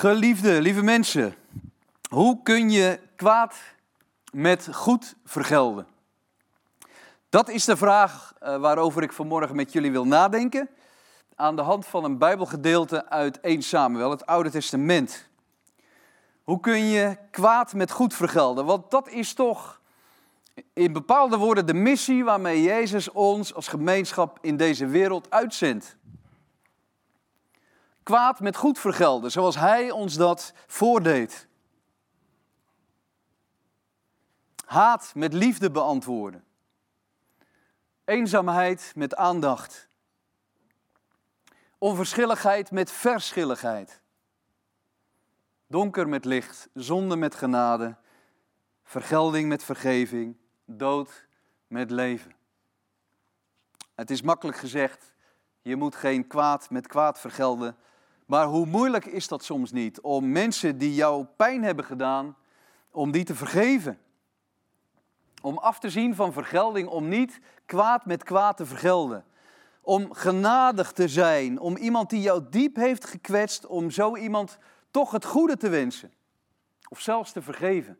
Geliefde, lieve mensen, hoe kun je kwaad met goed vergelden? Dat is de vraag eh, waarover ik vanmorgen met jullie wil nadenken. Aan de hand van een Bijbelgedeelte uit 1 Samuel, het Oude Testament. Hoe kun je kwaad met goed vergelden? Want dat is toch in bepaalde woorden de missie waarmee Jezus ons als gemeenschap in deze wereld uitzendt kwaad met goed vergelden, zoals Hij ons dat voordeed. Haat met liefde beantwoorden. Eenzaamheid met aandacht. Onverschilligheid met verschilligheid. Donker met licht, zonde met genade, vergelding met vergeving, dood met leven. Het is makkelijk gezegd, je moet geen kwaad met kwaad vergelden, maar hoe moeilijk is dat soms niet om mensen die jou pijn hebben gedaan, om die te vergeven? Om af te zien van vergelding, om niet kwaad met kwaad te vergelden. Om genadig te zijn, om iemand die jou diep heeft gekwetst, om zo iemand toch het goede te wensen. Of zelfs te vergeven.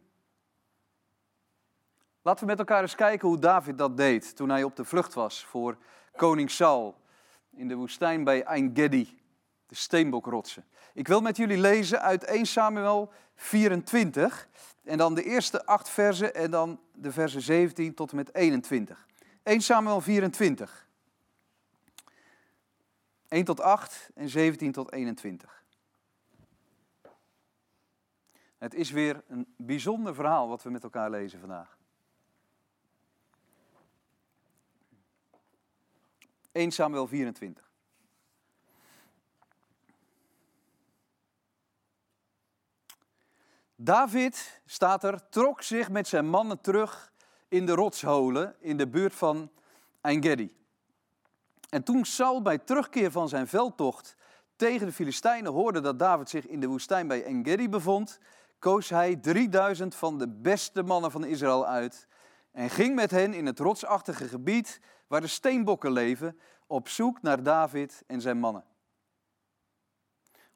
Laten we met elkaar eens kijken hoe David dat deed toen hij op de vlucht was voor koning Saul in de woestijn bij Ein-Gedi de steenbokrotsen. Ik wil met jullie lezen uit 1 Samuel 24 en dan de eerste acht versen en dan de versen 17 tot en met 21. 1 Samuel 24. 1 tot 8 en 17 tot 21. Het is weer een bijzonder verhaal wat we met elkaar lezen vandaag. 1 Samuel 24. David, staat er, trok zich met zijn mannen terug in de rotsholen in de buurt van Engedi. En toen Saul bij terugkeer van zijn veldtocht tegen de Filistijnen hoorde dat David zich in de woestijn bij Engedi bevond, koos hij 3000 van de beste mannen van Israël uit en ging met hen in het rotsachtige gebied waar de steenbokken leven op zoek naar David en zijn mannen.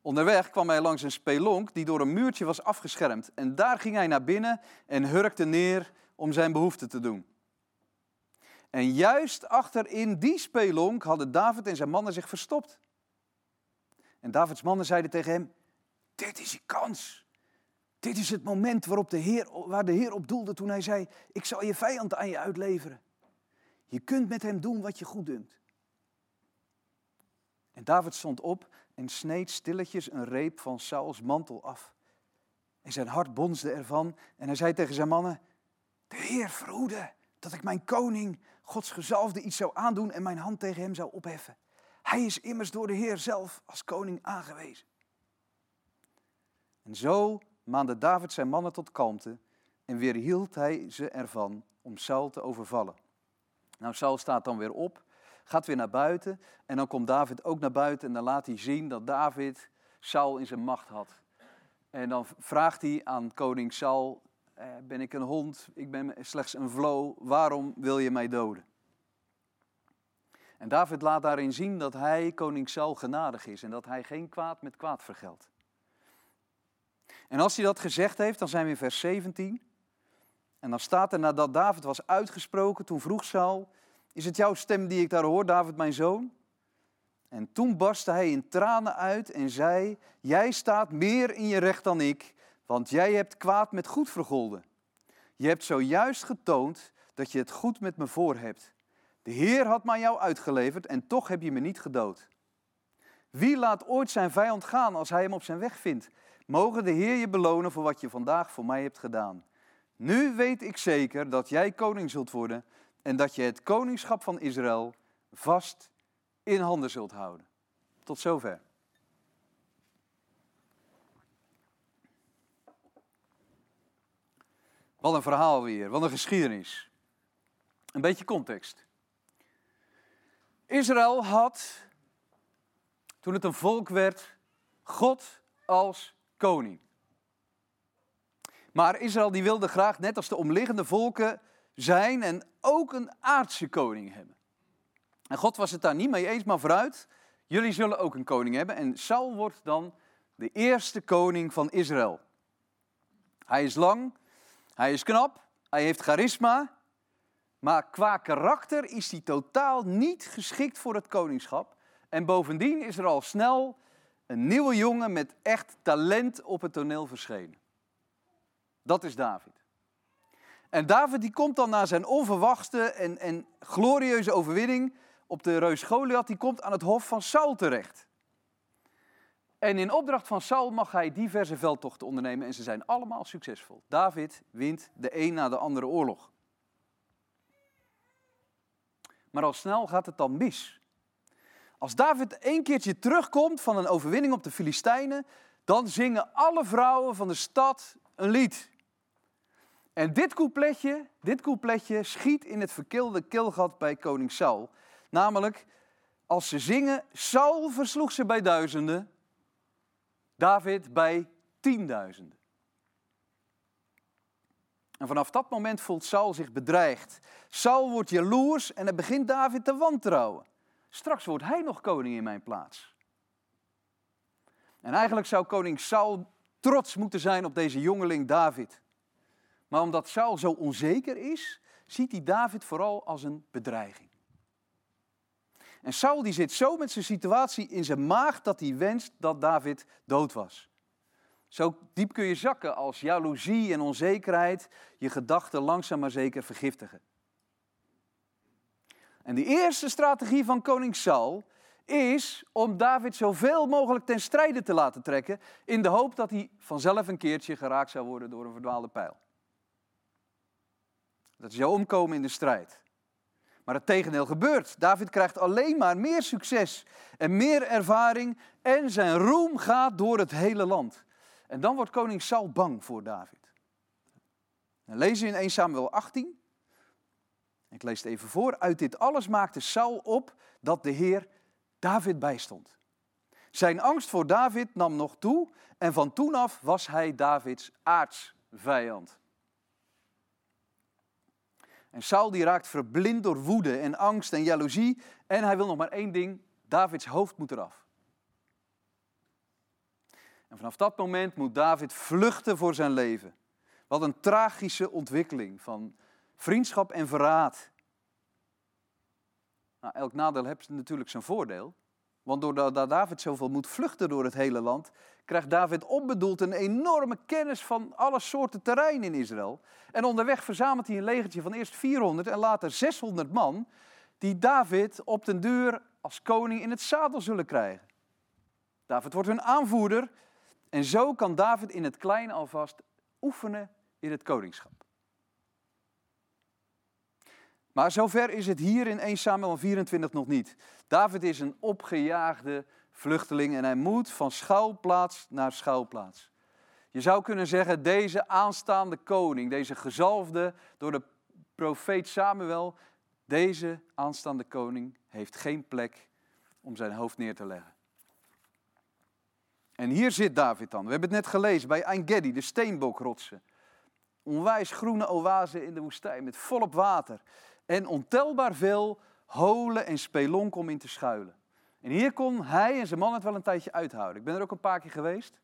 Onderweg kwam hij langs een spelonk die door een muurtje was afgeschermd. En daar ging hij naar binnen en hurkte neer om zijn behoefte te doen. En juist achter in die spelonk hadden David en zijn mannen zich verstopt. En Davids mannen zeiden tegen hem: Dit is je kans. Dit is het moment waarop de Heer, waar de Heer op doelde toen hij zei: Ik zal je vijand aan je uitleveren. Je kunt met hem doen wat je goed dunkt. En David stond op en sneed stilletjes een reep van Sauls mantel af. En zijn hart bonsde ervan en hij zei tegen zijn mannen, de Heer verhoede dat ik mijn koning, Gods gezalfde, iets zou aandoen en mijn hand tegen hem zou opheffen. Hij is immers door de Heer zelf als koning aangewezen. En zo maande David zijn mannen tot kalmte en weerhield hij ze ervan om Saul te overvallen. Nou, Saul staat dan weer op gaat weer naar buiten. En dan komt David ook naar buiten en dan laat hij zien dat David Saul in zijn macht had. En dan vraagt hij aan koning Saul, eh, ben ik een hond, ik ben slechts een vlo, waarom wil je mij doden? En David laat daarin zien dat hij, koning Saul, genadig is en dat hij geen kwaad met kwaad vergeldt. En als hij dat gezegd heeft, dan zijn we in vers 17. En dan staat er nadat David was uitgesproken, toen vroeg Saul, is het jouw stem die ik daar hoor, David, mijn zoon? En toen barstte hij in tranen uit en zei: Jij staat meer in je recht dan ik, want jij hebt kwaad met goed vergolden. Je hebt zojuist getoond dat je het goed met me voor hebt. De Heer had mij jou uitgeleverd en toch heb je me niet gedood. Wie laat ooit zijn vijand gaan als hij hem op zijn weg vindt? Mogen de Heer je belonen voor wat je vandaag voor mij hebt gedaan. Nu weet ik zeker dat jij koning zult worden en dat je het koningschap van Israël vast in handen zult houden. Tot zover. Wat een verhaal weer, wat een geschiedenis. Een beetje context. Israël had, toen het een volk werd, God als koning. Maar Israël die wilde graag, net als de omliggende volken, zijn en ook een aardse koning hebben. En God was het daar niet mee eens, maar vooruit, jullie zullen ook een koning hebben. En Saul wordt dan de eerste koning van Israël. Hij is lang, hij is knap, hij heeft charisma, maar qua karakter is hij totaal niet geschikt voor het koningschap. En bovendien is er al snel een nieuwe jongen met echt talent op het toneel verschenen. Dat is David. En David die komt dan na zijn onverwachte en, en glorieuze overwinning op de reus Goliath, die komt aan het hof van Saul terecht. En in opdracht van Saul mag hij diverse veldtochten ondernemen en ze zijn allemaal succesvol. David wint de een na de andere oorlog. Maar al snel gaat het dan mis. Als David een keertje terugkomt van een overwinning op de Filistijnen, dan zingen alle vrouwen van de stad een lied. En dit coupletje, dit coupletje schiet in het verkilde keelgat bij koning Saul. Namelijk, als ze zingen, Saul versloeg ze bij duizenden, David bij tienduizenden. En vanaf dat moment voelt Saul zich bedreigd. Saul wordt jaloers en hij begint David te wantrouwen. Straks wordt hij nog koning in mijn plaats. En eigenlijk zou koning Saul trots moeten zijn op deze jongeling David. Maar omdat Saul zo onzeker is, ziet hij David vooral als een bedreiging. En Saul die zit zo met zijn situatie in zijn maag dat hij wenst dat David dood was. Zo diep kun je zakken als jaloezie en onzekerheid je gedachten langzaam maar zeker vergiftigen. En de eerste strategie van koning Saul is om David zoveel mogelijk ten strijde te laten trekken, in de hoop dat hij vanzelf een keertje geraakt zou worden door een verdwaalde pijl. Dat hij zou omkomen in de strijd. Maar het tegendeel gebeurt. David krijgt alleen maar meer succes en meer ervaring en zijn roem gaat door het hele land. En dan wordt koning Saul bang voor David. Dan lezen in 1 Samuel 18. Ik lees het even voor. Uit dit alles maakte Saul op dat de Heer David bijstond. Zijn angst voor David nam nog toe en van toen af was hij Davids aardsvijand. En Saul die raakt verblind door woede en angst en jaloezie en hij wil nog maar één ding, Davids hoofd moet eraf. En vanaf dat moment moet David vluchten voor zijn leven. Wat een tragische ontwikkeling van vriendschap en verraad. Nou, elk nadeel heeft natuurlijk zijn voordeel. Want doordat David zoveel moet vluchten door het hele land, krijgt David onbedoeld een enorme kennis van alle soorten terrein in Israël. En onderweg verzamelt hij een legertje van eerst 400 en later 600 man, die David op den duur als koning in het zadel zullen krijgen. David wordt hun aanvoerder en zo kan David in het klein alvast oefenen in het koningschap. Maar zover is het hier in 1 Samuel 24 nog niet. David is een opgejaagde vluchteling en hij moet van schuilplaats naar schuilplaats. Je zou kunnen zeggen, deze aanstaande koning, deze gezalfde door de profeet Samuel, deze aanstaande koning heeft geen plek om zijn hoofd neer te leggen. En hier zit David dan. We hebben het net gelezen bij Ein-Gedi, de steenbokrotsen. Onwijs groene oase in de woestijn met volop water. En ontelbaar veel holen en spelonk om in te schuilen. En hier kon hij en zijn man het wel een tijdje uithouden. Ik ben er ook een paar keer geweest.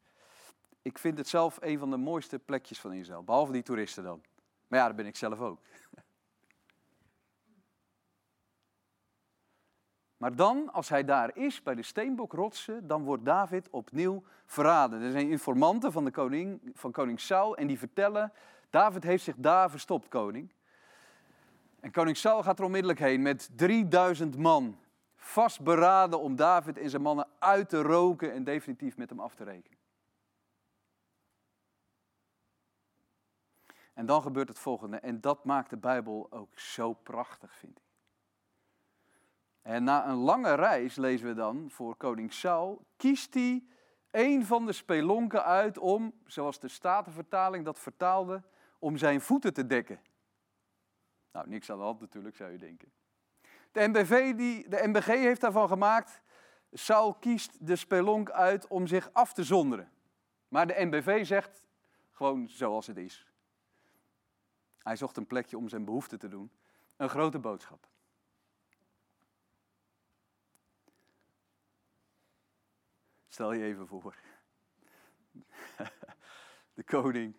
Ik vind het zelf een van de mooiste plekjes van Israël. Behalve die toeristen dan. Maar ja, dat ben ik zelf ook. Maar dan, als hij daar is, bij de steenbokrotsen, dan wordt David opnieuw verraden. Er zijn informanten van, de koning, van koning Saul en die vertellen, David heeft zich daar verstopt, koning. En koning Saul gaat er onmiddellijk heen met 3000 man, vastberaden om David en zijn mannen uit te roken en definitief met hem af te rekenen. En dan gebeurt het volgende, en dat maakt de Bijbel ook zo prachtig, vind ik. En na een lange reis, lezen we dan, voor koning Saul, kiest hij een van de spelonken uit om, zoals de Statenvertaling dat vertaalde, om zijn voeten te dekken. Nou, niks aan de hand natuurlijk, zou je denken. De, MBV die, de MBG heeft daarvan gemaakt, Saul kiest de spelonk uit om zich af te zonderen. Maar de MBV zegt gewoon zoals het is. Hij zocht een plekje om zijn behoefte te doen. Een grote boodschap. Stel je even voor. de koning.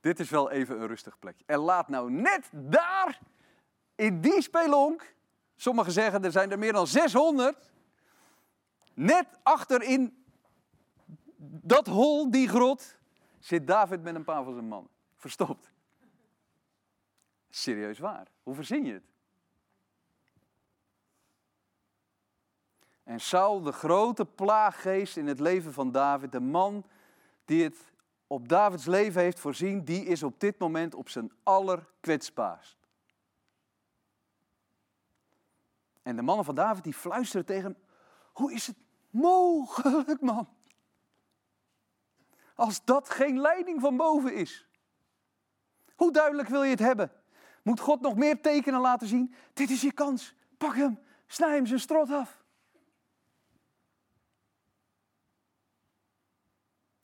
Dit is wel even een rustig plekje. En laat nou net daar, in die spelonk, sommigen zeggen er zijn er meer dan 600, net achterin dat hol, die grot, zit David met een paar van zijn mannen. Verstopt. Serieus waar. Hoe verzin je het? En Saul, de grote plaaggeest in het leven van David, de man die het op Davids leven heeft voorzien, die is op dit moment op zijn allerkwetsbaarst. En de mannen van David die fluisteren tegen hem, hoe is het mogelijk man? Als dat geen leiding van boven is. Hoe duidelijk wil je het hebben? Moet God nog meer tekenen laten zien? Dit is je kans. Pak hem, snij hem zijn strot af.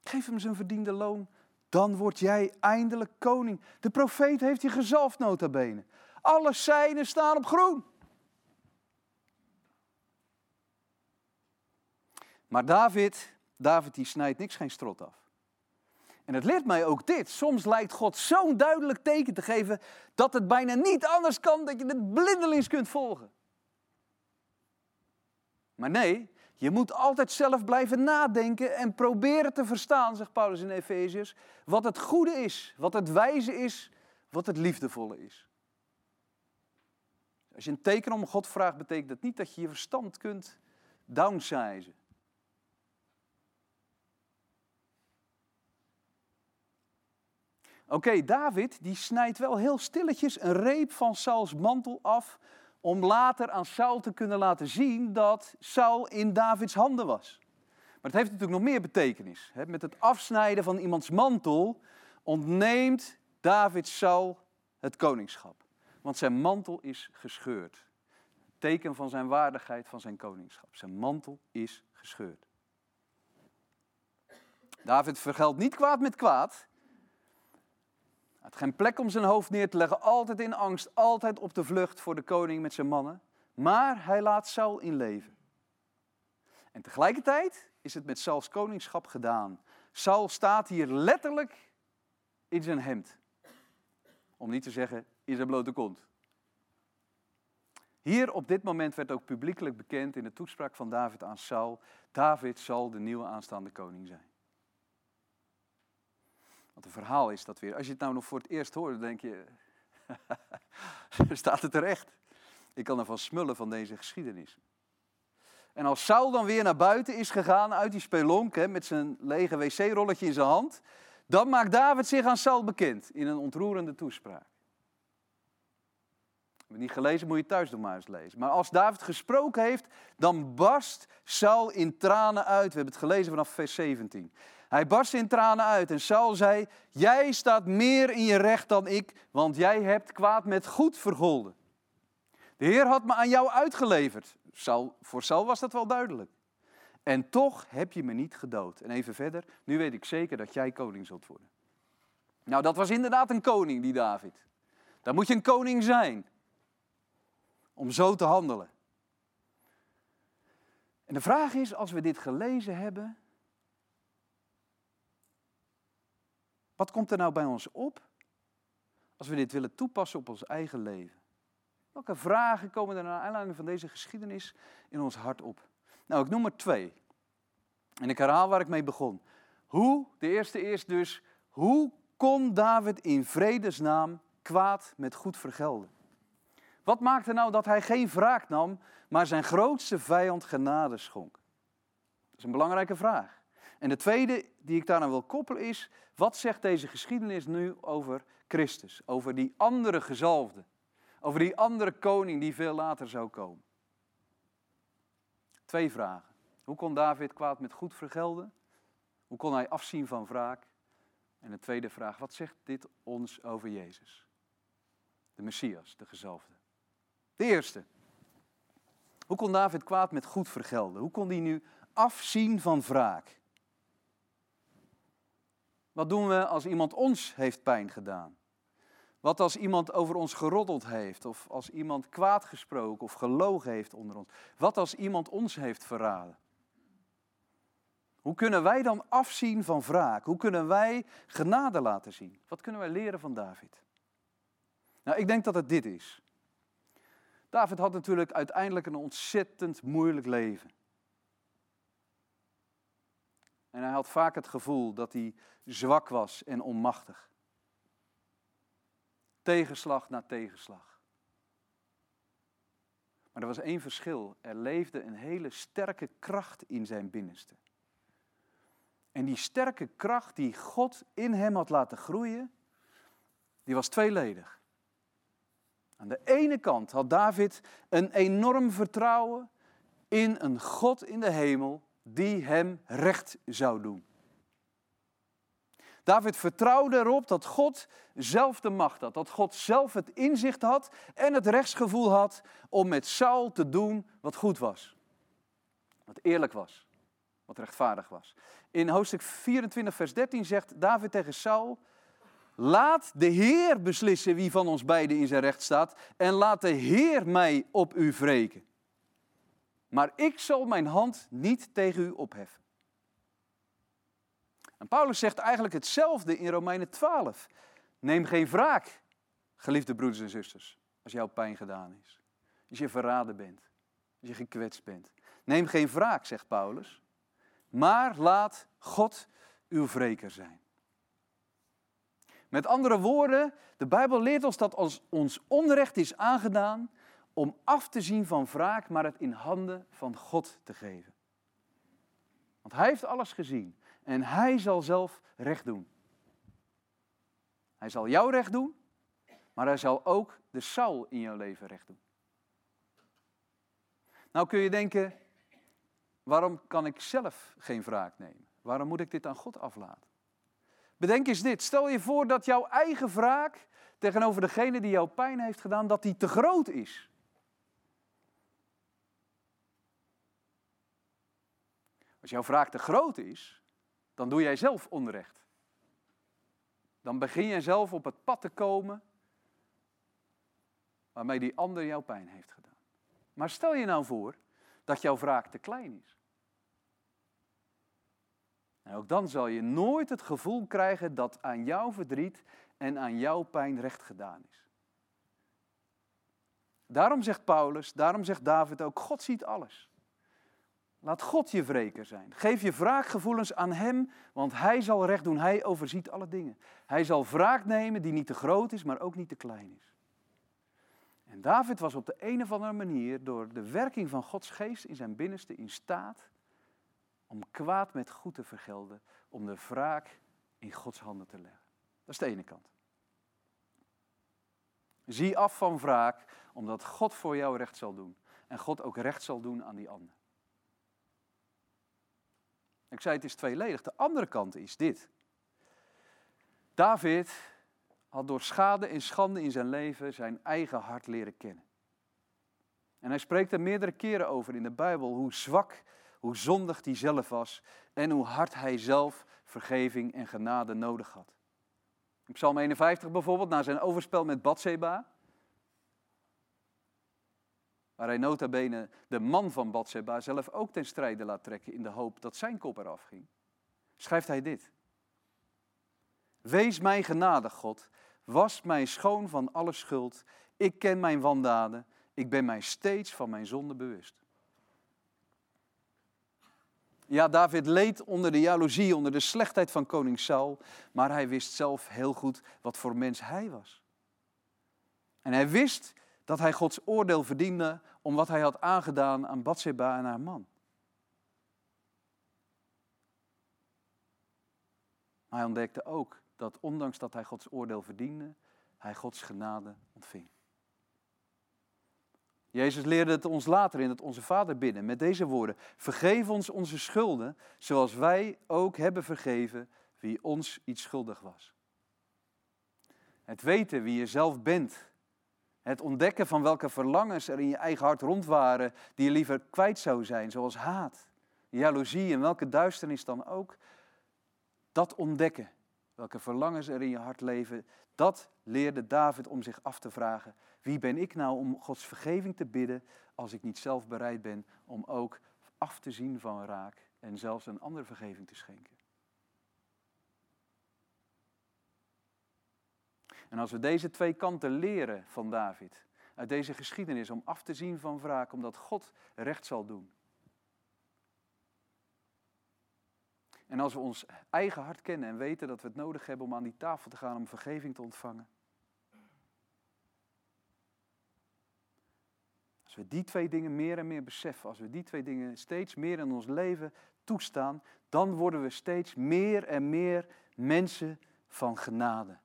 Geef hem zijn verdiende loon. Dan word jij eindelijk koning. De profeet heeft je gezalfd, nota bene. Alle seinen staan op groen. Maar David, David die snijdt niks geen strot af. En het leert mij ook dit. Soms lijkt God zo'n duidelijk teken te geven dat het bijna niet anders kan dat je het blindelings kunt volgen. Maar nee, je moet altijd zelf blijven nadenken en proberen te verstaan, zegt Paulus in Efeziërs, wat het goede is, wat het wijze is, wat het liefdevolle is. Als je een teken om God vraagt, betekent dat niet dat je je verstand kunt downsizen. Oké, David die snijdt wel heel stilletjes een reep van Sauls mantel af om later aan Saul te kunnen laten zien dat Saul in Davids handen was. Maar het heeft natuurlijk nog meer betekenis. Met het afsnijden van iemands mantel ontneemt David Saul het koningschap. Want zijn mantel is gescheurd. Teken van zijn waardigheid van zijn koningschap. Zijn mantel is gescheurd. David vergeldt niet kwaad met kwaad had geen plek om zijn hoofd neer te leggen, altijd in angst, altijd op de vlucht voor de koning met zijn mannen. Maar hij laat Saul in leven. En tegelijkertijd is het met Sauls koningschap gedaan. Saul staat hier letterlijk in zijn hemd. Om niet te zeggen in zijn blote kont. Hier op dit moment werd ook publiekelijk bekend in de toespraak van David aan Saul: David zal de nieuwe aanstaande koning zijn. Want het verhaal is dat weer. Als je het nou nog voor het eerst hoort, dan denk je, staat het terecht. Ik kan ervan smullen van deze geschiedenis. En als Saul dan weer naar buiten is gegaan uit die spelonk hè, met zijn lege wc-rolletje in zijn hand, dan maakt David zich aan Saul bekend in een ontroerende toespraak. Heb je niet gelezen, moet je thuis nog maar eens lezen. Maar als David gesproken heeft, dan barst Saul in tranen uit. We hebben het gelezen vanaf vers 17. Hij barst in tranen uit en Saul zei, jij staat meer in je recht dan ik, want jij hebt kwaad met goed vergolden. De Heer had me aan jou uitgeleverd. Voor Saul was dat wel duidelijk. En toch heb je me niet gedood. En even verder, nu weet ik zeker dat jij koning zult worden. Nou, dat was inderdaad een koning, die David. Dan moet je een koning zijn. Om zo te handelen. En de vraag is, als we dit gelezen hebben, Wat komt er nou bij ons op als we dit willen toepassen op ons eigen leven? Welke vragen komen er naar aanleiding van deze geschiedenis in ons hart op? Nou, ik noem er twee. En ik herhaal waar ik mee begon. Hoe, de eerste is dus, hoe kon David in vredesnaam kwaad met goed vergelden? Wat maakte nou dat hij geen wraak nam, maar zijn grootste vijand genade schonk? Dat is een belangrijke vraag. En de tweede die ik daaraan wil koppelen is, wat zegt deze geschiedenis nu over Christus? Over die andere gezalfde. Over die andere koning die veel later zou komen. Twee vragen. Hoe kon David kwaad met goed vergelden? Hoe kon hij afzien van wraak? En de tweede vraag, wat zegt dit ons over Jezus? De Messias, de gezalfde. De eerste. Hoe kon David kwaad met goed vergelden? Hoe kon hij nu afzien van wraak? Wat doen we als iemand ons heeft pijn gedaan? Wat als iemand over ons geroddeld heeft, of als iemand kwaad gesproken of gelogen heeft onder ons? Wat als iemand ons heeft verraden? Hoe kunnen wij dan afzien van wraak? Hoe kunnen wij genade laten zien? Wat kunnen wij leren van David? Nou, ik denk dat het dit is. David had natuurlijk uiteindelijk een ontzettend moeilijk leven. En hij had vaak het gevoel dat hij zwak was en onmachtig. Tegenslag na tegenslag. Maar er was één verschil. Er leefde een hele sterke kracht in zijn binnenste. En die sterke kracht die God in hem had laten groeien, die was tweeledig. Aan de ene kant had David een enorm vertrouwen in een God in de hemel die hem recht zou doen. David vertrouwde erop dat God zelf de macht had, dat God zelf het inzicht had en het rechtsgevoel had om met Saul te doen wat goed was. Wat eerlijk was, wat rechtvaardig was. In hoofdstuk 24, vers 13 zegt David tegen Saul: Laat de Heer beslissen wie van ons beiden in zijn recht staat en laat de Heer mij op u wreken. Maar ik zal mijn hand niet tegen u opheffen. En Paulus zegt eigenlijk hetzelfde in Romeinen 12. Neem geen wraak, geliefde broeders en zusters, als jouw pijn gedaan is. Als je verraden bent, als je gekwetst bent. Neem geen wraak, zegt Paulus, maar laat God uw wreker zijn. Met andere woorden, de Bijbel leert ons dat als ons onrecht is aangedaan, om af te zien van wraak, maar het in handen van God te geven. Want Hij heeft alles gezien en Hij zal zelf recht doen. Hij zal jou recht doen, maar Hij zal ook de Saul in jouw leven recht doen. Nou kun je denken, waarom kan ik zelf geen wraak nemen? Waarom moet ik dit aan God aflaten? Bedenk eens dit. Stel je voor dat jouw eigen wraak tegenover degene die jou pijn heeft gedaan, dat die te groot is. Als jouw wraak te groot is, dan doe jij zelf onrecht. Dan begin jij zelf op het pad te komen waarmee die ander jouw pijn heeft gedaan. Maar stel je nou voor dat jouw wraak te klein is. En ook dan zal je nooit het gevoel krijgen dat aan jouw verdriet en aan jouw pijn recht gedaan is. Daarom zegt Paulus, daarom zegt David ook, God ziet alles. Laat God je wreker zijn. Geef je wraakgevoelens aan Hem, want Hij zal recht doen. Hij overziet alle dingen. Hij zal wraak nemen die niet te groot is, maar ook niet te klein is. En David was op de een of andere manier door de werking van Gods geest in zijn binnenste in staat om kwaad met goed te vergelden, om de wraak in Gods handen te leggen. Dat is de ene kant. Zie af van wraak, omdat God voor jou recht zal doen. En God ook recht zal doen aan die ander. Ik zei het is tweeledig. De andere kant is dit. David had door schade en schande in zijn leven zijn eigen hart leren kennen. En hij spreekt er meerdere keren over in de Bijbel hoe zwak hoe zondig hij zelf was en hoe hard hij zelf vergeving en genade nodig had. In Psalm 51 bijvoorbeeld, na zijn overspel met Bathseba, waar hij nota bene de man van Bathseba zelf ook ten strijde laat trekken in de hoop dat zijn kop eraf ging, schrijft hij dit. Wees mij genadig, God, was mij schoon van alle schuld, ik ken mijn wandaden, ik ben mij steeds van mijn zonde bewust. Ja, David leed onder de jaloezie, onder de slechtheid van koning Saul, maar hij wist zelf heel goed wat voor mens hij was. En hij wist dat hij Gods oordeel verdiende om wat hij had aangedaan aan Bathseba en haar man. Maar hij ontdekte ook dat ondanks dat hij Gods oordeel verdiende, hij Gods genade ontving. Jezus leerde het ons later in het Onze Vader bidden met deze woorden. Vergeef ons onze schulden, zoals wij ook hebben vergeven wie ons iets schuldig was. Het weten wie je zelf bent. Het ontdekken van welke verlangens er in je eigen hart rond waren die je liever kwijt zou zijn, zoals haat, jaloezie en welke duisternis dan ook. Dat ontdekken, welke verlangens er in je hart leven, dat leerde David om zich af te vragen. Wie ben ik nou om Gods vergeving te bidden als ik niet zelf bereid ben om ook af te zien van raak en zelfs een ander vergeving te schenken. En als we deze twee kanten leren van David, uit deze geschiedenis, om af te zien van wraak, omdat God recht zal doen. En als we ons eigen hart kennen en weten dat we het nodig hebben om aan die tafel te gaan om vergeving te ontvangen. Als we die twee dingen meer en meer beseffen, als we die twee dingen steeds meer in ons leven toestaan, dan worden we steeds meer en meer mensen van genade.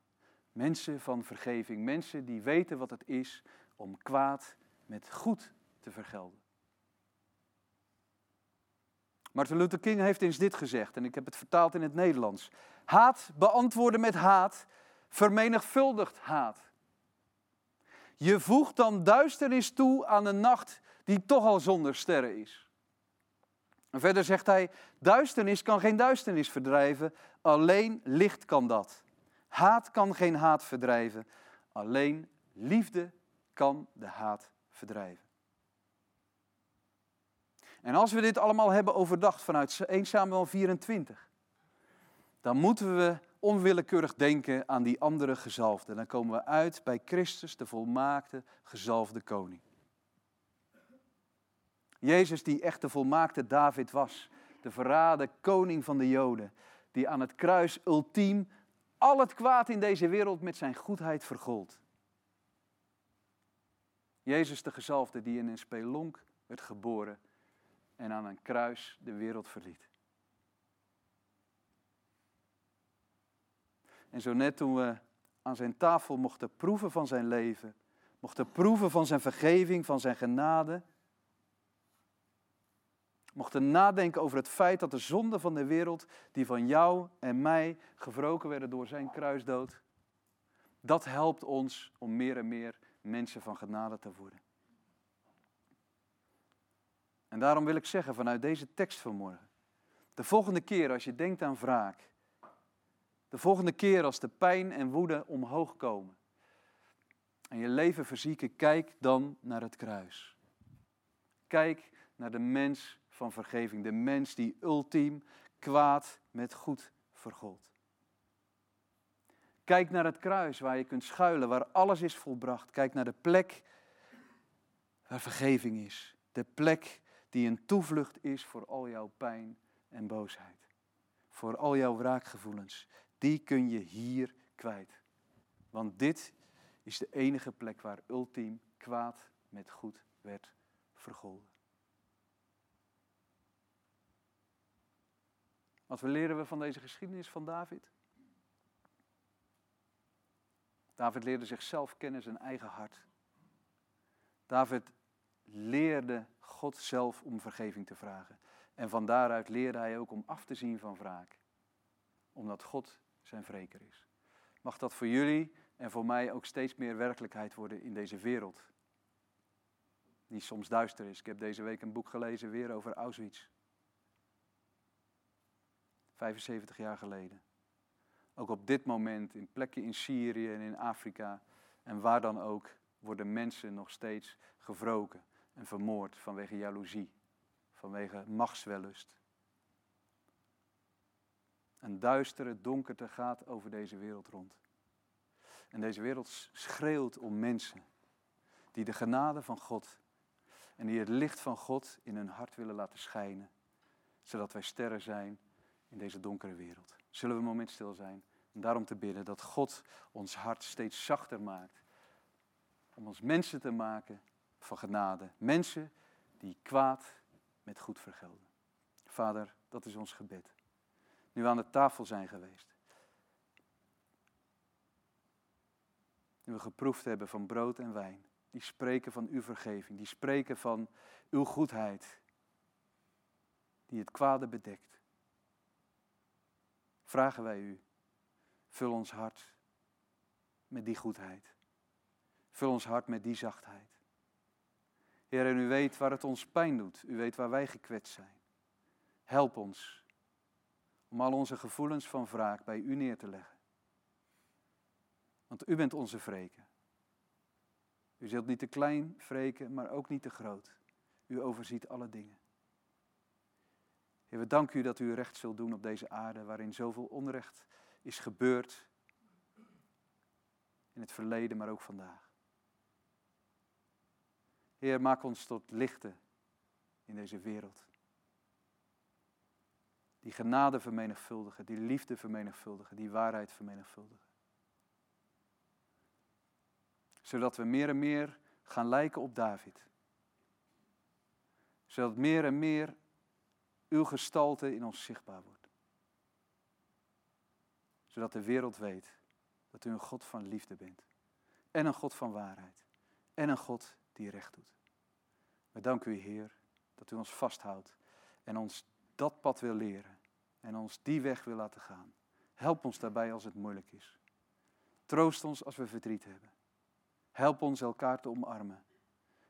Mensen van vergeving, mensen die weten wat het is om kwaad met goed te vergelden. Martin Luther King heeft eens dit gezegd, en ik heb het vertaald in het Nederlands. Haat beantwoorden met haat, vermenigvuldigt haat. Je voegt dan duisternis toe aan een nacht die toch al zonder sterren is. En verder zegt hij, duisternis kan geen duisternis verdrijven, alleen licht kan dat. Haat kan geen haat verdrijven, alleen liefde kan de haat verdrijven. En als we dit allemaal hebben overdacht vanuit 1 Samuel 24, dan moeten we onwillekeurig denken aan die andere gezalfde. Dan komen we uit bij Christus, de volmaakte gezalfde koning. Jezus die echt de volmaakte David was, de verraden koning van de Joden, die aan het kruis ultiem al het kwaad in deze wereld met zijn goedheid vergold. Jezus de gezalfde die in een spelonk werd geboren en aan een kruis de wereld verliet. En zo net toen we aan zijn tafel mochten proeven van zijn leven, mochten proeven van zijn vergeving, van zijn genade, mochten nadenken over het feit dat de zonden van de wereld, die van jou en mij gewroken werden door zijn kruisdood, dat helpt ons om meer en meer mensen van genade te worden. En daarom wil ik zeggen vanuit deze tekst vanmorgen, de volgende keer als je denkt aan wraak, de volgende keer als de pijn en woede omhoog komen en je leven verzieken, kijk dan naar het kruis. Kijk naar de mens van vergeving, de mens die ultiem kwaad met goed vergolt. Kijk naar het kruis waar je kunt schuilen, waar alles is volbracht. Kijk naar de plek waar vergeving is. De plek die een toevlucht is voor al jouw pijn en boosheid. Voor al jouw wraakgevoelens. Die kun je hier kwijt. Want dit is de enige plek waar ultiem kwaad met goed werd vergolden. Wat leren we van deze geschiedenis van David? David leerde zichzelf kennen, zijn eigen hart. David leerde God zelf om vergeving te vragen. En van daaruit leerde hij ook om af te zien van wraak. Omdat God zijn wreker is. Mag dat voor jullie en voor mij ook steeds meer werkelijkheid worden in deze wereld. Die soms duister is. Ik heb deze week een boek gelezen weer over Auschwitz. 75 jaar geleden. Ook op dit moment, in plekken in Syrië en in Afrika en waar dan ook, worden mensen nog steeds gewroken en vermoord vanwege jaloezie, vanwege machtswellust. Een duistere donkerte gaat over deze wereld rond. En deze wereld schreeuwt om mensen die de genade van God en die het licht van God in hun hart willen laten schijnen, zodat wij sterren zijn in deze donkere wereld. Zullen we een moment stil zijn en daarom te bidden dat God ons hart steeds zachter maakt. Om ons mensen te maken van genade. Mensen die kwaad met goed vergelden. Vader, dat is ons gebed. Nu we aan de tafel zijn geweest. Nu we geproefd hebben van brood en wijn. Die spreken van uw vergeving. Die spreken van uw goedheid. Die het kwade bedekt vragen wij u, vul ons hart met die goedheid. Vul ons hart met die zachtheid. Heer, en u weet waar het ons pijn doet. U weet waar wij gekwetst zijn. Help ons om al onze gevoelens van wraak bij u neer te leggen. Want u bent onze wreken. U zult niet te klein wreken, maar ook niet te groot. U overziet alle dingen. Heer, we danken u dat u recht zult doen op deze aarde waarin zoveel onrecht is gebeurd. In het verleden, maar ook vandaag. Heer, maak ons tot lichten in deze wereld. Die genade vermenigvuldigen, die liefde vermenigvuldigen, die waarheid vermenigvuldigen. Zodat we meer en meer gaan lijken op David. Zodat meer en meer uw gestalte in ons zichtbaar wordt. Zodat de wereld weet dat u een God van liefde bent. En een God van waarheid. En een God die recht doet. We danken u, Heer, dat u ons vasthoudt en ons dat pad wil leren en ons die weg wil laten gaan. Help ons daarbij als het moeilijk is. Troost ons als we verdriet hebben. Help ons elkaar te omarmen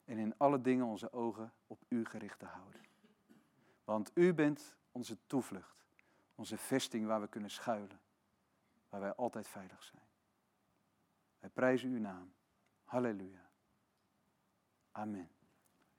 en in alle dingen onze ogen op u gericht te houden. Want u bent onze toevlucht, onze vesting waar we kunnen schuilen, waar wij altijd veilig zijn. Wij prijzen uw naam. Halleluja. Amen.